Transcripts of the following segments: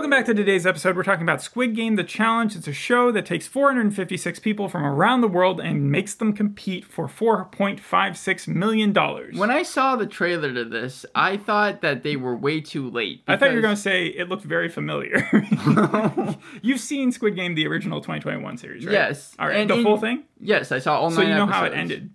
Welcome back to today's episode. We're talking about Squid Game The Challenge. It's a show that takes 456 people from around the world and makes them compete for $4.56 million. When I saw the trailer to this, I thought that they were way too late. I thought you were going to say it looked very familiar. You've seen Squid Game, the original 2021 series, right? Yes. All right, And the in- full thing? Yes, I saw all nine So you know how it ended.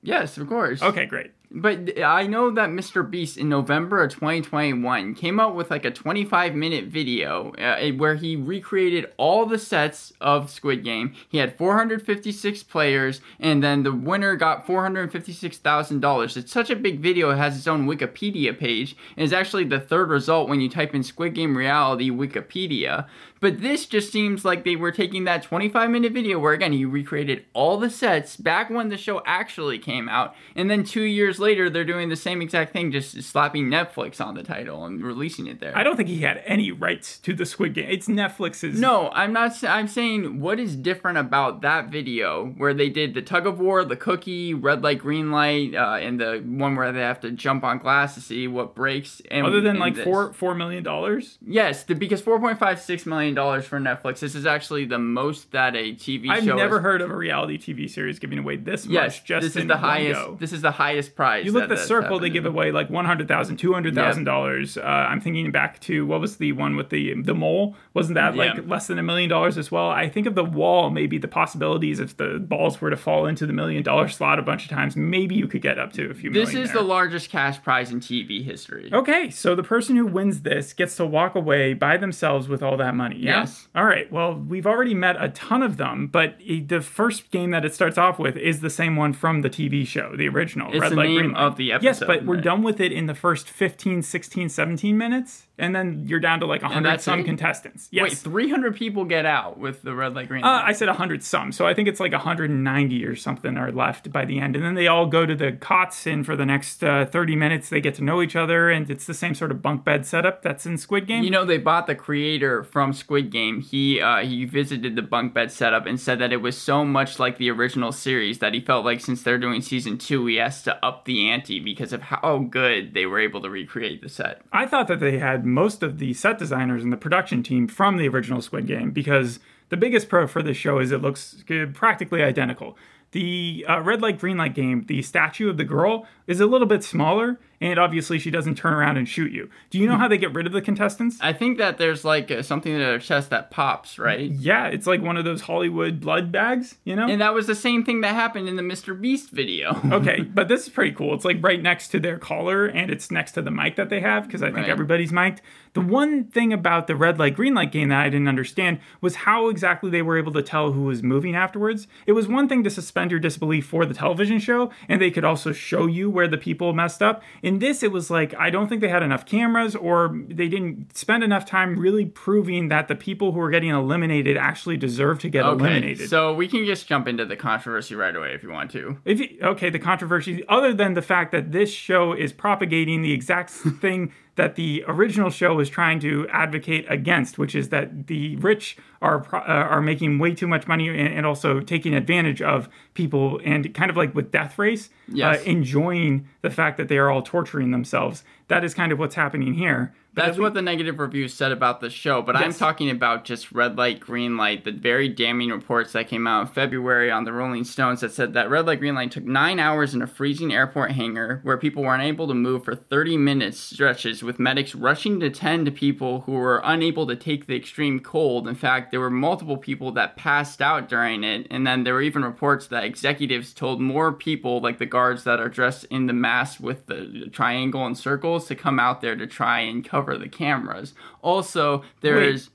Yes, of course. Okay, great. But I know that Mr. Beast in November of 2021 came out with like a 25 minute video uh, where he recreated all the sets of Squid Game. He had 456 players, and then the winner got $456,000. It's such a big video, it has its own Wikipedia page, and it's actually the third result when you type in Squid Game Reality Wikipedia. But this just seems like they were taking that 25 minute video where, again, he recreated all the sets back when the show actually came out, and then two years later, they're doing the same exact thing, just slapping Netflix on the title and releasing it there. I don't think he had any rights to the Squid Game. It's Netflix's. No, I'm not. I'm saying what is different about that video where they did the tug of war, the cookie, red light, green light, uh, and the one where they have to jump on glass to see what breaks. And Other than like this. four four million dollars, Yes, the, because 4.56 million dollars for Netflix. This is actually the most that a TV I've show. never has- heard of a reality TV series giving away this Yes, much. Just this is in the highest. go. This is the highest prize. You look at the circle; they give away like one hundred thousand, two hundred thousand dollars. Uh, I'm thinking back to what was the one with the the mole? Wasn't that like Yeah. less than a million dollars as well? I think of the wall. Maybe the possibilities if the balls were to fall into the million dollar slot a bunch of times, maybe you could get up to a few This million is there. the largest cash prize in TV history. Okay, so the person who wins this gets to walk away by themselves with all that money. Yeah? Yes. All right. Well, we've already met a ton of them, but the first game that it starts off with is the same one from the TV show, the original. It's the Light, name Green Light. of the episode. Yes, but we're right. done with it in the first 15, 16, 17 minutes, and then you're down to like 100 some it? contestants. Yes. Wait, 300 people get out with the red light, green Uh. I said 100 some, so I think it's like 190 or something are left by the end. And then they all go to the cots, and for the next uh, 30 minutes, they get to know each other, and it's the same sort of bunk bed setup that's in Squid Game. You know, they bought the creator from Squid Game. He uh, he visited the bunk bed setup and said that it was so much like the original series that he felt like since they're doing season two, he has to up the ante because of how good they were able to recreate the set. I thought that they had most of the set designers and the production team from the original Squid Game because the biggest pro for this show is it looks practically identical. The uh, red light, green light game, the statue of the girl is a little bit smaller, and obviously she doesn't turn around and shoot you. Do you know how they get rid of the contestants? I think that there's like uh, something in their chest that pops, right? Yeah, it's like one of those Hollywood blood bags, you know? And that was the same thing that happened in the Mr. Beast video. okay, but this is pretty cool. It's like right next to their collar and it's next to the mic that they have because I think Right. everybody's mic'd. The one thing about the red light, green light game that I didn't understand was how exactly they were able to tell who was moving afterwards. It was one thing to suspend your disbelief for the television show, and they could also show you where the people messed up. In this, it was like, I don't think they had enough cameras or they didn't spend enough time really proving that the people who were getting eliminated actually deserve to get Okay, eliminated. so we can just jump into the controversy right away if you want to. If you, okay, the controversy, other than the fact that this show is propagating the exact thing that the original show was trying to advocate against, which is that the rich are uh, are making way too much money and, and also taking advantage of people, and kind of like with Death Race, Yes. uh, enjoying the fact that they are all torturing themselves. That is kind of what's happening here. That's at what the negative reviews said about the show, but I'm talking about just red light, green light, the very damning reports that came out in February on the Rolling Stones that said that red light, green light took nine hours in a freezing airport hangar where people were unable to move for 30 minutes stretches with medics rushing to tend to people who were unable to take the extreme cold. In fact, there were multiple people that passed out during it, and then there were even reports that executives told more people, like the guards that are dressed in the mask with the triangle and circles, to come out there to try and cover the cameras. Also, there Wait, is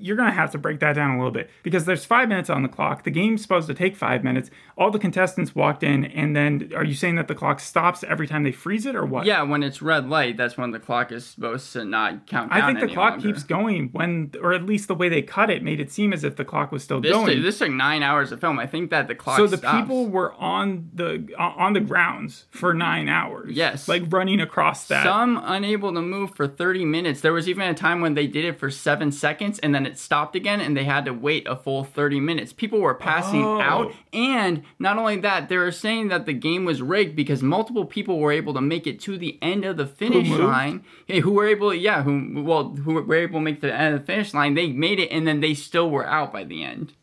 you're gonna have to break that down a little bit because there's five minutes on the clock. The game's supposed to take five minutes. All the contestants walked in, and then are you saying that the clock stops every time they freeze it, or what? yeah, when it's red light, that's when the clock is supposed to not count. I think the clock longer. keeps going when, or at least the way they cut it made it seem as if the clock was still This, going. took, this took nine hours of film. I think that the clock. so the stops. people were on the uh, on the grounds for nine hours. Yes. like running across that. Some unable to move for 30 minutes. There was even a time when they did it for seven seconds and then it stopped again and they had to wait a full 30 minutes. People were passing Oh. out and not only that, they were saying that the game was rigged because multiple people were able to make it to the end of the finish moved? line. Hey, who were able yeah, who well, who were able to make the end of the finish line. They made it and then they still were out by the end.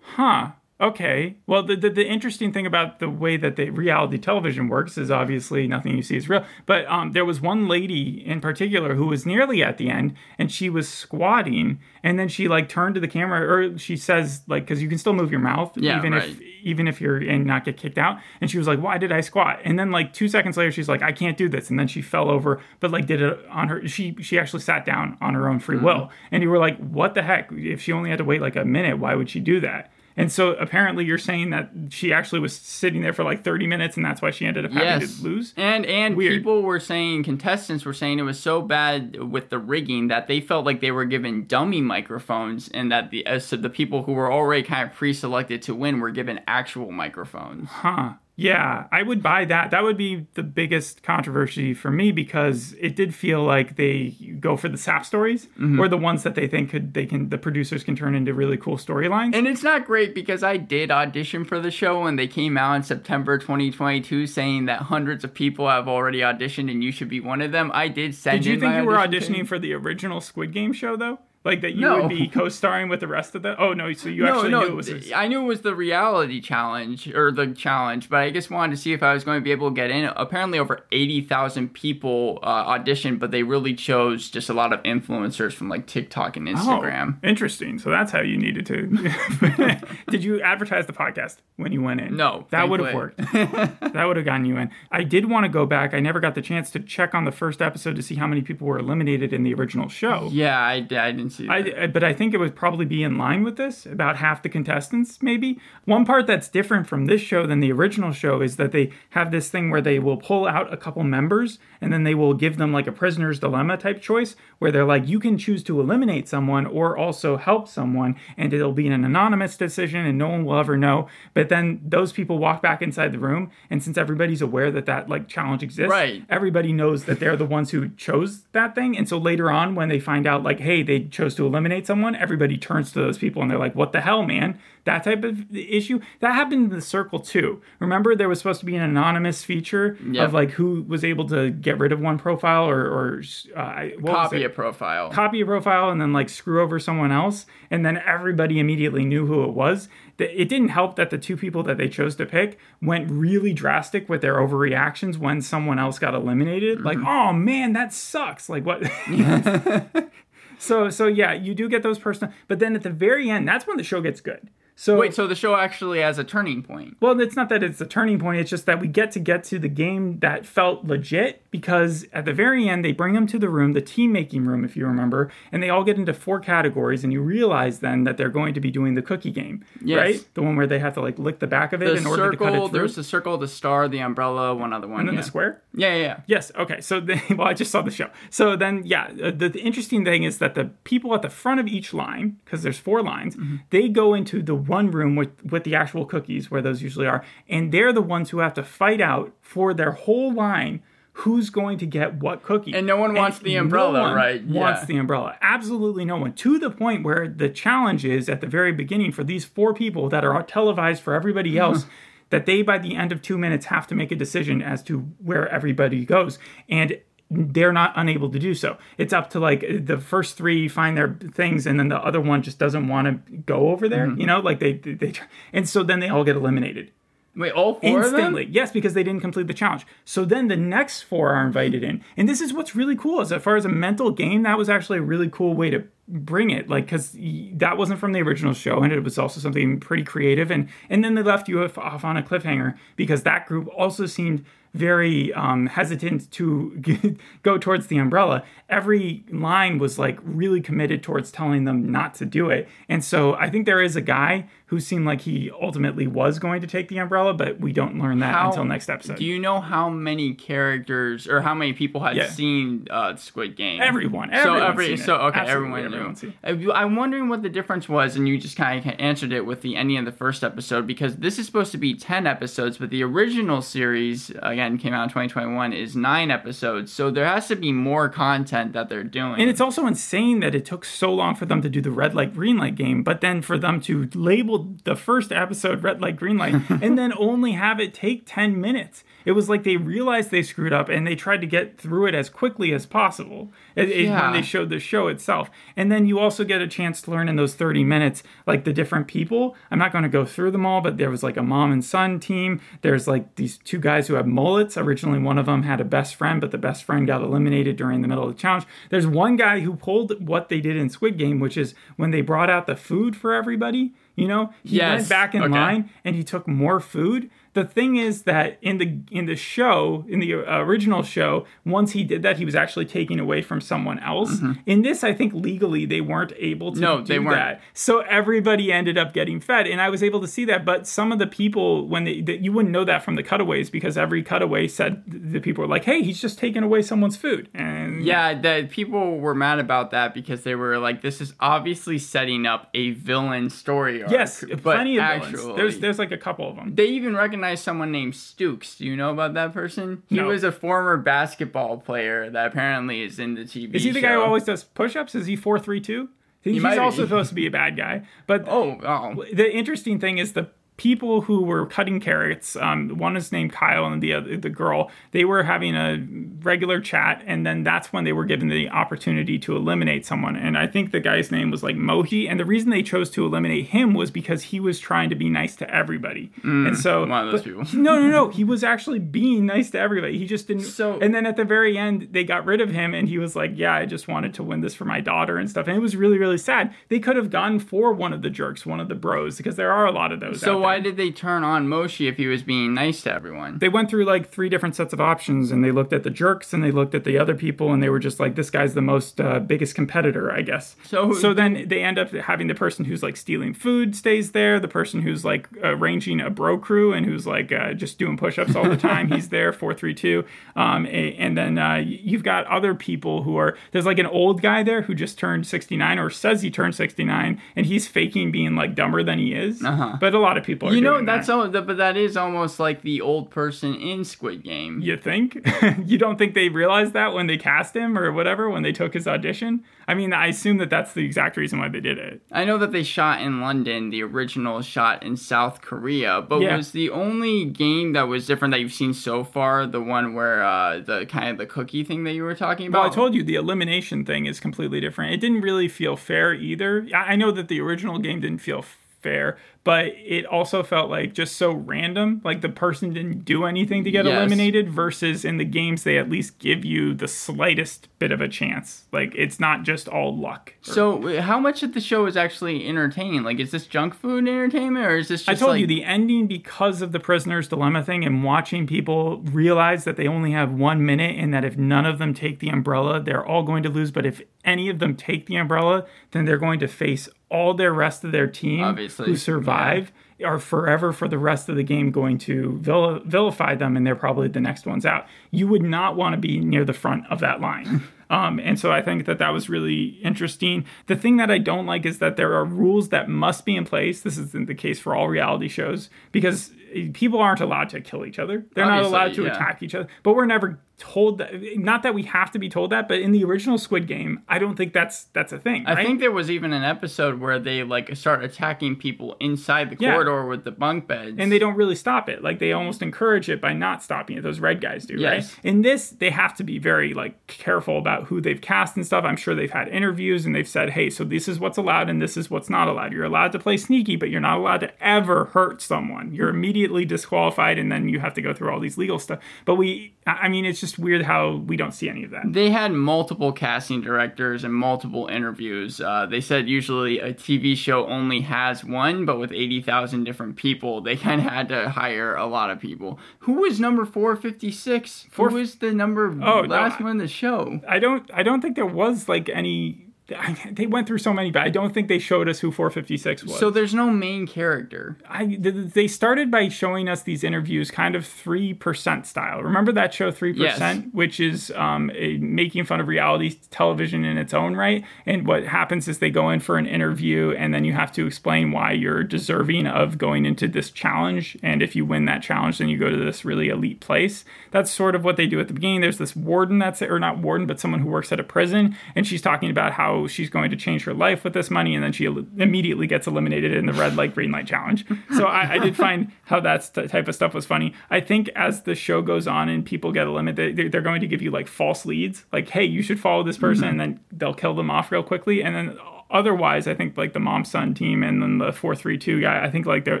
Huh. Okay. Well, the, the the interesting thing about the way that the reality television works is obviously nothing you see is real. But um, there was one lady in particular who was nearly at the end, and she was squatting, and then she like turned to the camera, or she says like, because you can still move your mouth, Yeah, even right. if even if you're and not get kicked out. And she was like, "Why did I squat?" And then like two seconds later, she's like, "I can't do this," and then she fell over, but like did it on her. She she actually sat down on her own free will, and you were like, "What the heck? If she only had to wait like a minute, why would she do that?" And so apparently, you're saying that she actually was sitting there for like 30 minutes, and that's why she ended up having Yes. to lose. And and Weird. people were saying contestants were saying it was so bad with the rigging that they felt like they were given dummy microphones and that the uh, so the people who were already kind of pre-selected to win were given actual microphones. Huh. Yeah, I would buy that. That would be the biggest controversy for me because it did feel like they go for the sap stories Mm-hmm. or the ones that they think could they can the producers can turn into really cool storylines. And it's not great because I did audition for the show and they came out in September 2022 saying that hundreds of people have already auditioned and you should be one of them. I did send Did you in think you were audition auditioning for the original Squid Game show though? Like that you No. would be co-starring with the rest of the? Oh no, so you no, actually no, knew it was. I knew it was the reality challenge or the challenge, but I just wanted to see if I was going to be able to get in. Apparently, over eighty thousand people uh, auditioned, but they really chose just a lot of influencers from like TikTok and Instagram. Oh, interesting. So that's how you needed to. Did you advertise the podcast when you went in? No, that would have worked. that would have gotten you in. I did want to go back. I never got the chance to check on the first episode to see how many people were eliminated in the original show. Yeah, I, I didn't see that. I, but I think it would probably be in line with this. About half the contestants, maybe. One part that's different from this show than the original show is that they have this thing where they will pull out a couple members and then they will give them like a prisoner's dilemma type choice where they're like, you can choose to eliminate someone or also help someone, and it'll be an anonymous decision and no one will ever know. But then those people walk back inside the room, and since everybody's aware that that like challenge exists, Right. everybody knows that they're the ones who chose that thing. And so later on, when they find out, like, hey, they chose to eliminate someone, everybody turns to those people and they're like, what the hell, man? That type of issue. That happened in the circle too. Remember, there was supposed to be an anonymous feature Yep. of like who was able to get rid of one profile or, or uh, Copy a profile. copy a profile and then like screw over someone else and then everybody immediately knew who it was it didn't help that the two people that they chose to pick went really drastic with their overreactions when someone else got eliminated like oh man that sucks like what so so yeah you do get those personal but then at the very end that's when the show gets good so Wait, so the show actually has a turning point. well, it's not that it's a turning point. It's just that we get to get to the game that felt legit because at the very end, they bring them to the room, the team making room, if you remember, and they all get into four categories. And you realize then that they're going to be doing the cookie game, Yes. right? The one where they have to like lick the back of it The in order to cut it circle, through. there's the circle, the star, the umbrella, one other one. and then yeah. the square. yeah, yeah, yeah. Yes. Okay. So then, well, I just saw the show. So then, yeah, uh, the, the interesting thing is that the people at the front of each line, because there's four lines, Mm-hmm. they go into the one room with with the actual cookies, where those usually are, and they're the ones who have to fight out for their whole line. Who's going to get what cookie? And no one wants the umbrella, no one right? Wants Yeah. the umbrella. Absolutely no one. To the point where the challenge is at the very beginning for these four people that are televised for everybody else. that they, by the end of two minutes, have to make a decision as to where everybody goes. And they're not unable to do so. It's up to like the first three find their things, and then the other one just doesn't want to go over there. Mm-hmm. You know, like they, they, they, and so then they all get eliminated Wait, all four of them? instantly. Yes, because they didn't complete the challenge. So then the next four are invited in, and this is what's really cool. As far as a mental game, that was actually a really cool way to bring it. Like because that wasn't from the original show, and it was also something pretty creative. And and then they left you off on a cliffhanger because that group also seemed very um, hesitant to go towards the umbrella. Every line was like really committed towards telling them not to do it. And so I think there is a guy who seemed like he ultimately was going to take the umbrella, but we don't learn that How- until next episode. Do you know how many characters or how many people had Yeah. seen uh, Squid Game? Everyone, So every so okay, Absolutely everyone knew. seen Uh, I'm wondering what the difference was, and you just kind of answered it with the ending of the first episode because this is supposed to be ten episodes, but the original series, uh, again came out in 2021, is nine episodes. So there has to be more content that they're doing. And it's also insane that it took so long for them to do the red light, green light game, but then for them to label the first episode red light, green light, and then only have it take 10 minutes. It was like they realized they screwed up and they tried to get through it as quickly as possible eh, eh, it, it- Yeah. when they showed the show itself. And then you also get a chance to learn in those 30 minutes, like the different people. I'm not going to go through them all, but there was like a mom and son team. There's like these two guys who have mullets. Originally, one of them had a best friend, but the best friend got eliminated during the middle of the challenge. There's one guy who pulled what they did in Squid Game, which is when they brought out the food for everybody. You know, he Yes. went back in Okay. line and he took more food. The thing is that in the in the show, in the uh, original show, once he did that, he was actually taking away from someone else. In this, I think legally they weren't able to Mm-hmm. No, do they weren't. that. So everybody ended up getting fed, and I was able to see that. But some of the people, when they, that you wouldn't know that from the cutaways because every cutaway said the people were like, "Hey, he's just taking away someone's food," and Yeah, that people were mad about that because they were like, "This is obviously setting up a villain story arc." yes, but plenty of actually, villains. There's there's like a couple of them. they even recognized someone named Stooks. Do you know about that person? He No. was a former basketball player that apparently is in the TV. Is he the show. guy who always does push-ups? Is he four three two? He's might be. also supposed to be a bad guy, but Oh, oh. the interesting thing is the people who were cutting carrots um, one is named kyle and the other the girl they were having a regular chat and then that's when they were given the opportunity to eliminate someone. And i think the guy's name was like mohi and the reason they chose to eliminate him was because he was trying to be nice to everybody. And so one of those but- people. no no no he was actually being nice to everybody. He just didn't So- and then at the very end they got rid of him and he was like yeah i just wanted to win this for my daughter and stuff. And it was really really sad. They could have gone for one of the jerks one of the bros because there are a lot of those So out why did they turn on Moshi if he was being nice to everyone? they went through like three different sets of options and they looked at the jerks and they looked at the other people and they were just like this guy's the most uh, biggest competitor i guess So- so then they end up having the person who's like stealing food stays there the person who's like arranging a bro crew and who's like uh, just doing push-ups all the time he's there 432 um, and then uh, you've got other people who are there's like an old guy there who just turned 69 or says he turned 69 and he's faking being like dumber than he is Uh-huh. but a lot of people are You know, that's that. all, but that is almost like the old person in Squid Game. You think? you don't think they realized that when they cast him or whatever, when they took his audition? I mean, I assume that that's the exact reason why they did it. I know that they shot in London, the original shot in South Korea, but Yeah. was the only game that was different that you've seen so far the one where uh, the kind of the cookie thing that you were talking about? Well, I told you the elimination thing is completely different. It didn't really feel fair either. I I know that the original game didn't feel fair, but it also felt like just so random. Like the person didn't do anything to get Yes. eliminated, versus in the games, they at least give you the slightest bit of a chance. Like it's not just all luck. So, how much of the show is actually entertaining? Like, is this junk food entertainment, or is this just I told like, you the ending because of the prisoner's dilemma thing and watching people realize that they only have one minute and that if none of them take the umbrella, they're all going to lose. But if any of them take the umbrella, then they're going to face all their rest of their team Obviously, who survive five. Are forever for the rest of the game going to vil- vilify them, and they're probably the next ones out. You would not want to be near the front of that line. Um, and so I think that that was really interesting. The thing that I don't like is that there are rules that must be in place. This isn't the case for all reality shows because people aren't allowed to kill each other. They're not allowed to yeah. attack each other. But we're never told that. Not that we have to be told that, but in the original Squid Game, I don't think that's that's a thing. I right? think there was even an episode where they like start attacking people inside the Yeah. corridor with the bunk beds. and they don't really stop it. Like they almost encourage it by not stopping it. Those red guys do, Yes. right? In this, they have to be very like careful about who they've cast and stuff. I'm sure they've had interviews and they've said, "Hey, so this is what's allowed and this is what's not allowed. You're allowed to play sneaky, but you're not allowed to ever hurt someone. You're immediately disqualified, and then you have to go through all these legal stuff." But we, I I mean, it's just weird how we don't see any of that. They had multiple casting directors and multiple interviews. Uh, they said usually a TV show only has one, but with 80,000 different people, they kind of had to hire a lot of people. Who was number 456? Four- Who was the number Oh, last I- one in the show? I don't I don't think there was like any they went through so many, but I don't think they showed us who 456 was. So there's no main character. I, they started by showing us these interviews kind of 3% style. Remember that show 3%, Yes. which is um, a, making fun of reality television in its own right? And what happens is they go in for an interview and then you have to explain why you're deserving of going into this challenge. And if you win that challenge, then you go to this really elite place. That's sort of what they do at the beginning. There's this warden that's, or not warden, but someone who works at a prison. And she's talking about how she's going to change her life with this money. And then she el- immediately gets eliminated in the red light, green light challenge. So I, I did find how that st- type of stuff was funny. I think as the show goes on and people get eliminated, they, they're going to give you like false leads. Like, hey, you should follow this person. Mm-hmm. And then they'll kill them off real quickly. And then otherwise, I think like the mom son team and then the 432 guy, I think like they're,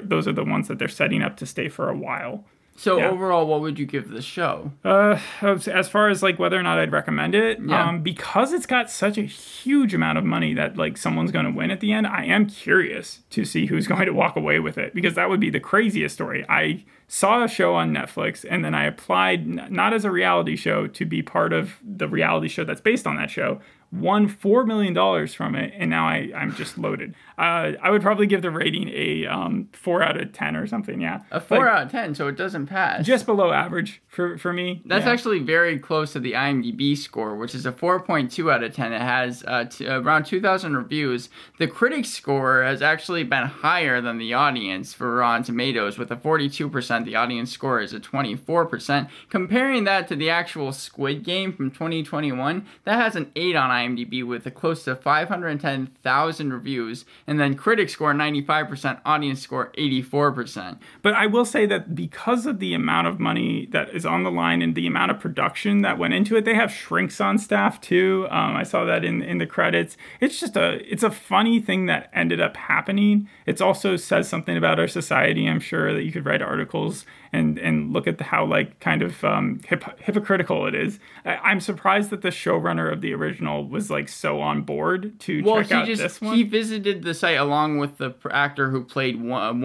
those are the ones that they're setting up to stay for a while. So Yeah. overall, what would you give the show? Uh, as far as like whether or not I'd recommend it, Yeah. um, because it's got such a huge amount of money that like someone's going to win at the end. I am curious to see who's going to walk away with it because that would be the craziest story. I saw a show on Netflix and then I applied n- not as a reality show to be part of the reality show that's based on that show. Won four million dollars from it, and now I I'm just loaded. Uh, I would probably give the rating a um four out of ten or something. Yeah, A four Like, out of ten, so it doesn't pass. just below average for for me. That's Yeah. actually very close to the IMDb score, which is a 4.2 out of 10. It has uh, t- around 2,000 reviews. The critic score has actually been higher than the audience for Rotten Tomatoes, with a 42%. The audience score is a 24%. Comparing that to the actual Squid Game from 2021, that has an 8 on IMDb with a close to 510,000 reviews, and then critic score 95%, audience score 84%. But I will say that because of the amount of money that is on the line and the amount of production that went into it, they have shrinks on staff too. Um, I saw that in in the credits. It's just a it's a funny thing that ended up happening. It's also says something about our society. I'm sure that you could write articles and and look at the, how like kind of um, hip, hypocritical it is. I, I'm surprised that the showrunner of the original was like so on board to Well, check he out just this one. he visited the site along with the actor who played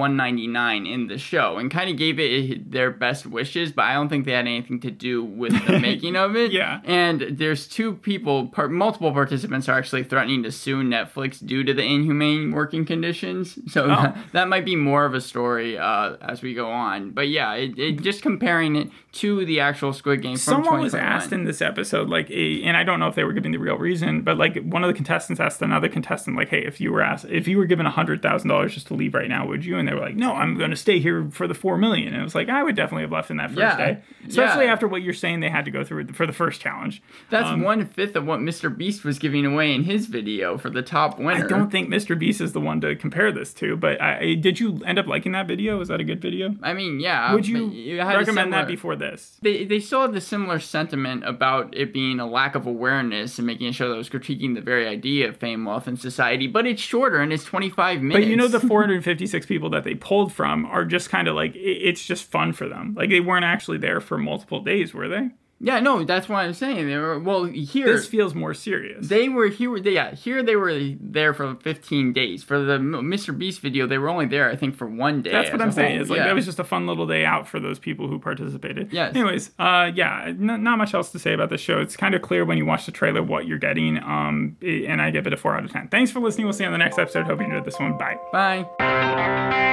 199 in the show and kind of gave it their best wishes, but I don't think they had anything to do with the making of it. Yeah. And there's two people, par- multiple participants are actually threatening to sue Netflix due to the inhumane working conditions. So Oh. that, that might be more of a story uh, as we go on. But yeah, it, it, just comparing it to the actual Squid Game from Someone was asked in this episode, like, a, and I don't know if they were giving the real reason, but like one of the contestants asked another contestant, like, hey, if you were asked, if you were given a hundred thousand dollars just to leave right now, would you? And they were like, no, I'm going to stay here for the four million. And it was like, I would definitely have left in that first Yeah. day, especially Yeah. after what you're saying they had to go through for the first challenge. That's Um, one fifth of what Mr. Beast was giving away in his video for the top winner. I don't think Mr. Beast is the one to compare this to, but I, I- did you end up liking that video? Was that a good video? I mean, yeah. Would but you had a recommend similar- that before this? They, they still had the similar sentiment about it being a lack of awareness and making a show that was critiquing the very idea of fame, wealth, and society. But it's shorter and it's 25 minutes. But you know, the 456 people that they pulled from are just kind of like, it- it's just fun for them. Like, they weren't actually there for multiple days, were they? Yeah, no, that's what I'm saying. They were well here. This feels more serious. they were here. They, yeah, here they were there for 15 days. For the Mr. Beast video, they were only there, I think, for one day. That's what I'm saying. whole. It's like Yeah. that was just a fun little day out for those people who participated. Yes. Anyways, uh, yeah, n- not much else to say about this show. It's kind of clear when you watch the trailer what you're getting. Um, and I give it a four out of ten. Thanks for listening. We'll see you on the next episode. Hope you enjoyed this one. Bye. Bye.